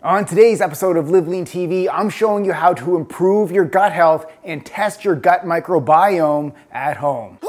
On today's episode of Live Lean TV, I'm showing you how to improve your gut health and test your gut microbiome at home.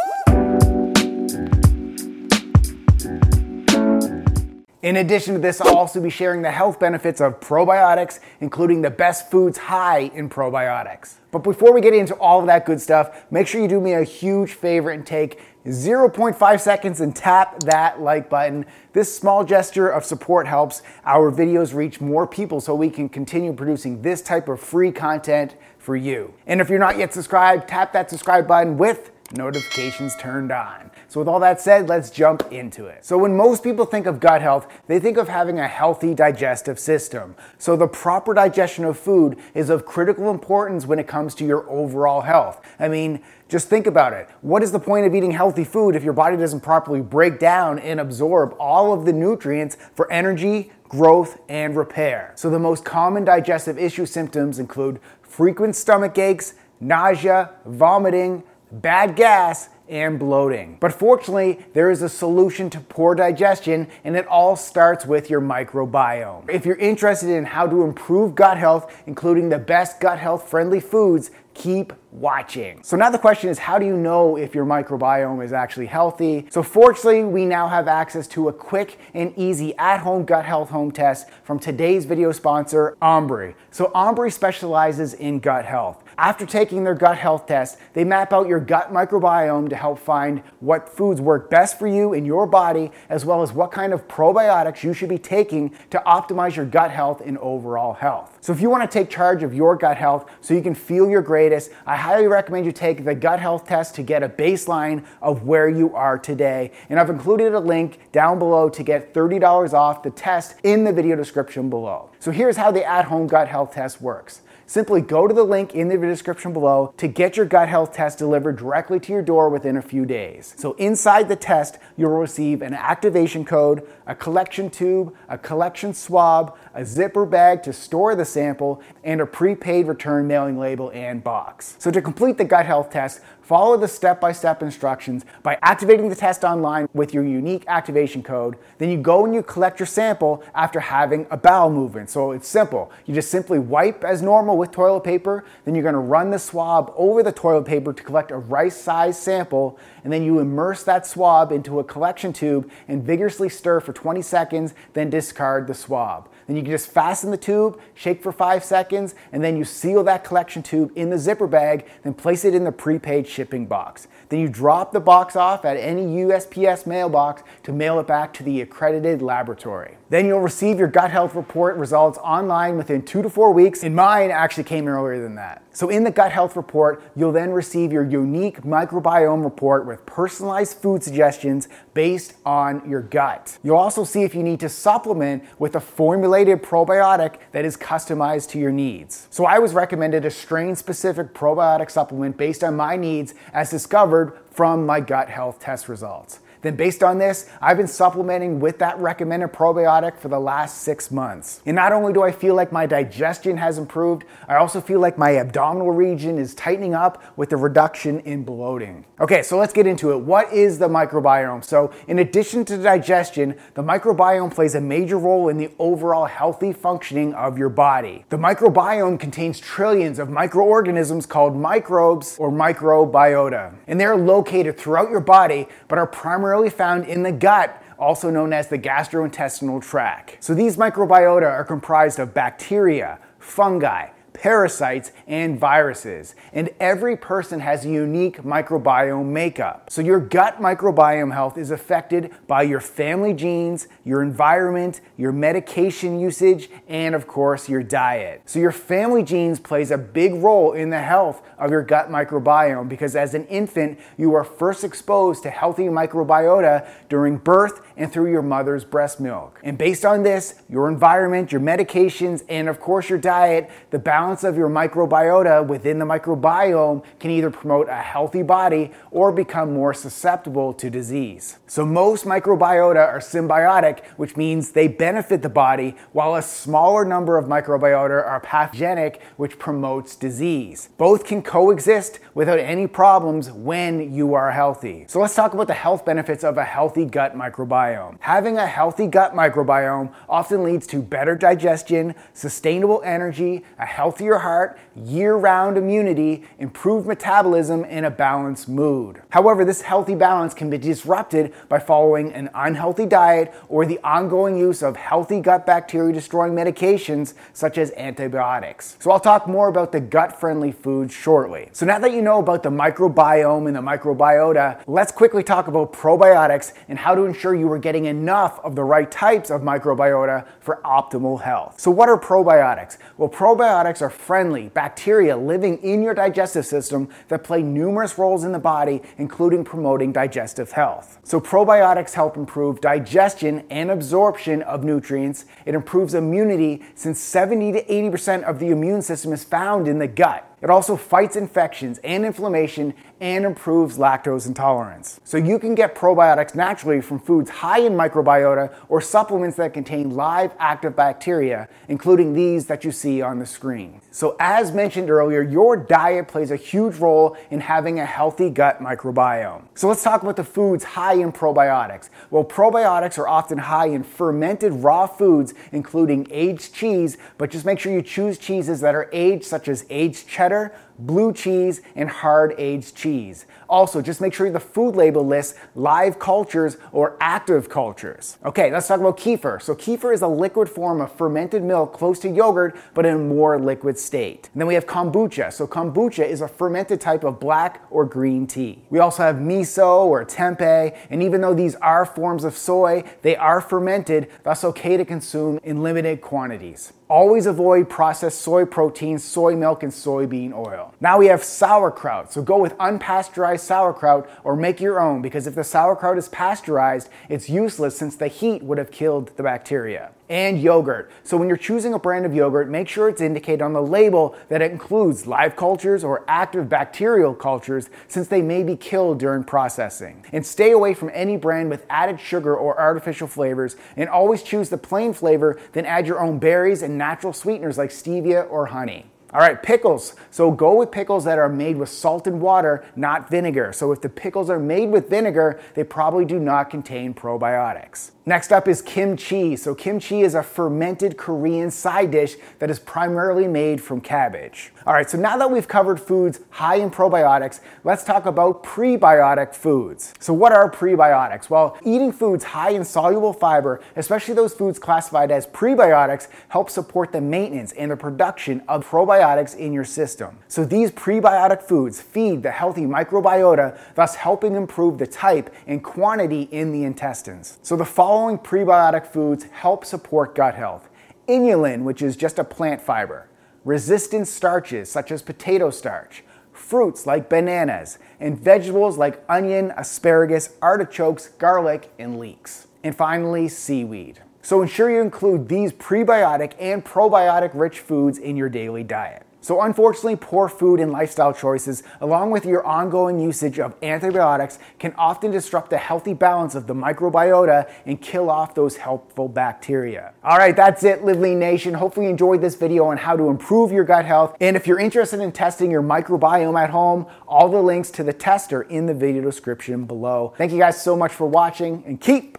In addition to this, I'll also be sharing the health benefits of probiotics, including the best foods high in probiotics. But before we get into all of that good stuff, make sure you do me a huge favor and take 0.5 seconds and tap that like button. This small gesture of support helps our videos reach more people so we can continue producing this type of free content for you. And if you're not yet subscribed, tap that subscribe button with notifications turned on. So, with all that said, let's jump into it. So, when most people think of gut health, they think of having a healthy digestive system. So, the proper digestion of food is of critical importance when it comes to your overall health. I mean, just think about it. What is the point of eating healthy food if your body doesn't properly break down and absorb all of the nutrients for energy, growth, and repair? So, the most common digestive issue symptoms include frequent stomach aches, nausea, vomiting, bad gas, and bloating. But fortunately, there is a solution to poor digestion, and it all starts with your microbiome. If you're interested in how to improve gut health, including the best gut health friendly foods, keep watching. So now the question is how do you know if your microbiome is actually healthy? So fortunately, we now have access to a quick and easy at-home gut health home test from today's video sponsor, Ombre. So Ombre specializes in gut health. After taking their gut health test, they map out your gut microbiome to help find what foods work best for you in your body, as well as what kind of probiotics you should be taking to optimize your gut health and overall health. So, if you want to take charge of your gut health so you can feel your greatest, I highly recommend you take the gut health test to get a baseline of where you are today. And I've included a link down below to get $30 off the test in the video description below. So, here's how the at home gut health test works. Simply go to the link in the description below to get your gut health test delivered directly to your door within a few days. So, inside the test, you'll receive an activation code, a collection tube, a collection swab, a zipper bag to store the sample, and a prepaid return mailing label and box. So, to complete the gut health test, follow the step by step instructions by activating the test online with your unique activation code. Then you go and you collect your sample after having a bowel movement. So, it's simple. You just simply wipe as normal with toilet paper, then you're gonna run the swab over the toilet paper to collect a rice sized sample, and then you immerse that swab into a collection tube and vigorously stir for 20 seconds, then discard the swab. Then you can just fasten the tube, shake for five seconds, and then you seal that collection tube in the zipper bag, then place it in the prepaid shipping box. Then you drop the box off at any USPS mailbox to mail it back to the accredited laboratory. Then you'll receive your gut health report results online within two to four weeks, and mine actually came earlier than that. So, in the gut health report, you'll then receive your unique microbiome report with personalized food suggestions based on your gut. You'll also see if you need to supplement with a formulated probiotic that is customized to your needs. So, I was recommended a strain specific probiotic supplement based on my needs as discovered from my gut health test results. Then, based on this, I've been supplementing with that recommended probiotic for the last six months. And not only do I feel like my digestion has improved, I also feel like my abdominal region is tightening up with the reduction in bloating. Okay, so let's get into it. What is the microbiome? So, in addition to digestion, the microbiome plays a major role in the overall healthy functioning of your body. The microbiome contains trillions of microorganisms called microbes or microbiota, and they're located throughout your body but are primarily primarily found in the gut, also known as the gastrointestinal tract. So these microbiota are comprised of bacteria, fungi, parasites, and viruses. And every person has a unique microbiome makeup. So your gut microbiome health is affected by your family genes, your environment, your medication usage, and of course your diet. So your family genes plays a big role in the health of your gut microbiome because as an infant, you are first exposed to healthy microbiota during birth and through your mother's breast milk. And based on this, your environment, your medications, and of course your diet, the balance balance of your microbiota within the microbiome can either promote a healthy body or become more susceptible to disease. So, most microbiota are symbiotic, which means they benefit the body, while a smaller number of microbiota are pathogenic, which promotes disease. Both can coexist without any problems when you are healthy. So, let's talk about the health benefits of a healthy gut microbiome. Having a healthy gut microbiome often leads to better digestion, sustainable energy, a healthier heart, year round immunity, improved metabolism, and a balanced mood. However, this healthy balance can be disrupted by following an unhealthy diet or the ongoing use of healthy gut bacteria destroying medications such as antibiotics. So, I'll talk more about the gut friendly foods shortly. So, now that you know about the microbiome and the microbiota, let's quickly talk about probiotics and how to ensure you are getting enough of the right types of microbiota for optimal health. So, what are probiotics? Well, probiotics are friendly bacteria living in your digestive system that play numerous roles in the body, including promoting digestive health. So, probiotics help improve digestion and absorption of nutrients. It improves immunity since 70 to 80% of the immune system is found in the gut. It also fights infections and inflammation and improves lactose intolerance. So you can get probiotics naturally from foods high in microbiota or supplements that contain live active bacteria, including these that you see on the screen. So as mentioned earlier, your diet plays a huge role in having a healthy gut microbiome. So let's talk about the foods high in probiotics. Well, probiotics are often high in fermented raw foods, including aged cheese, but just make sure you choose cheeses that are aged, such as aged cheddar, better blue cheese, and hard aged cheese. Also, just make sure the food label lists live cultures or active cultures. Okay, let's talk about kefir. So, kefir is a liquid form of fermented milk close to yogurt, but in a more liquid state. And then we have kombucha. So, kombucha is a fermented type of black or green tea. We also have miso or tempeh, and even though these are forms of soy, they are fermented, thus okay to consume in limited quantities. Always avoid processed soy proteins, soy milk, and soybean oil. Now we have sauerkraut. So go with unpasteurized sauerkraut or make your own because if the sauerkraut is pasteurized, it's useless since the heat would have killed the bacteria and yogurt. So when you're choosing a brand of yogurt, make sure it's indicated on the label that it includes live cultures or active bacterial cultures since they may be killed during processing. And stay away from any brand with added sugar or artificial flavors and always choose the plain flavor, then add your own berries and natural sweeteners like stevia or honey. All right, pickles. So go with pickles that are made with salt and water, not vinegar. So if the pickles are made with vinegar, they probably do not contain probiotics. Next up is kimchi. So, kimchi is a fermented Korean side dish that is primarily made from cabbage. All right, so now that we've covered foods high in probiotics, let's talk about prebiotic foods. So, what are prebiotics? Well, eating foods high in soluble fiber, especially those foods classified as prebiotics, help support the maintenance and the production of probiotics in your system. So, these prebiotic foods feed the healthy microbiota, thus helping improve the type and quantity in the intestines. So, the following following prebiotic foods help support gut health inulin, which is just a plant fiber, resistant starches such as potato starch, fruits like bananas, and vegetables like onion, asparagus, artichokes, garlic, and leeks. And finally, seaweed. So ensure you include these prebiotic and probiotic rich foods in your daily diet. So, unfortunately, poor food and lifestyle choices, along with your ongoing usage of antibiotics, can often disrupt the healthy balance of the microbiota and kill off those helpful bacteria. All right, that's it, Live Lean Nation. Hopefully, you enjoyed this video on how to improve your gut health. And if you're interested in testing your microbiome at home, all the links to the tester in the video description below. Thank you guys so much for watching and keep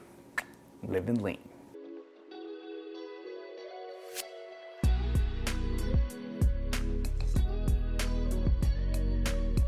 living lean.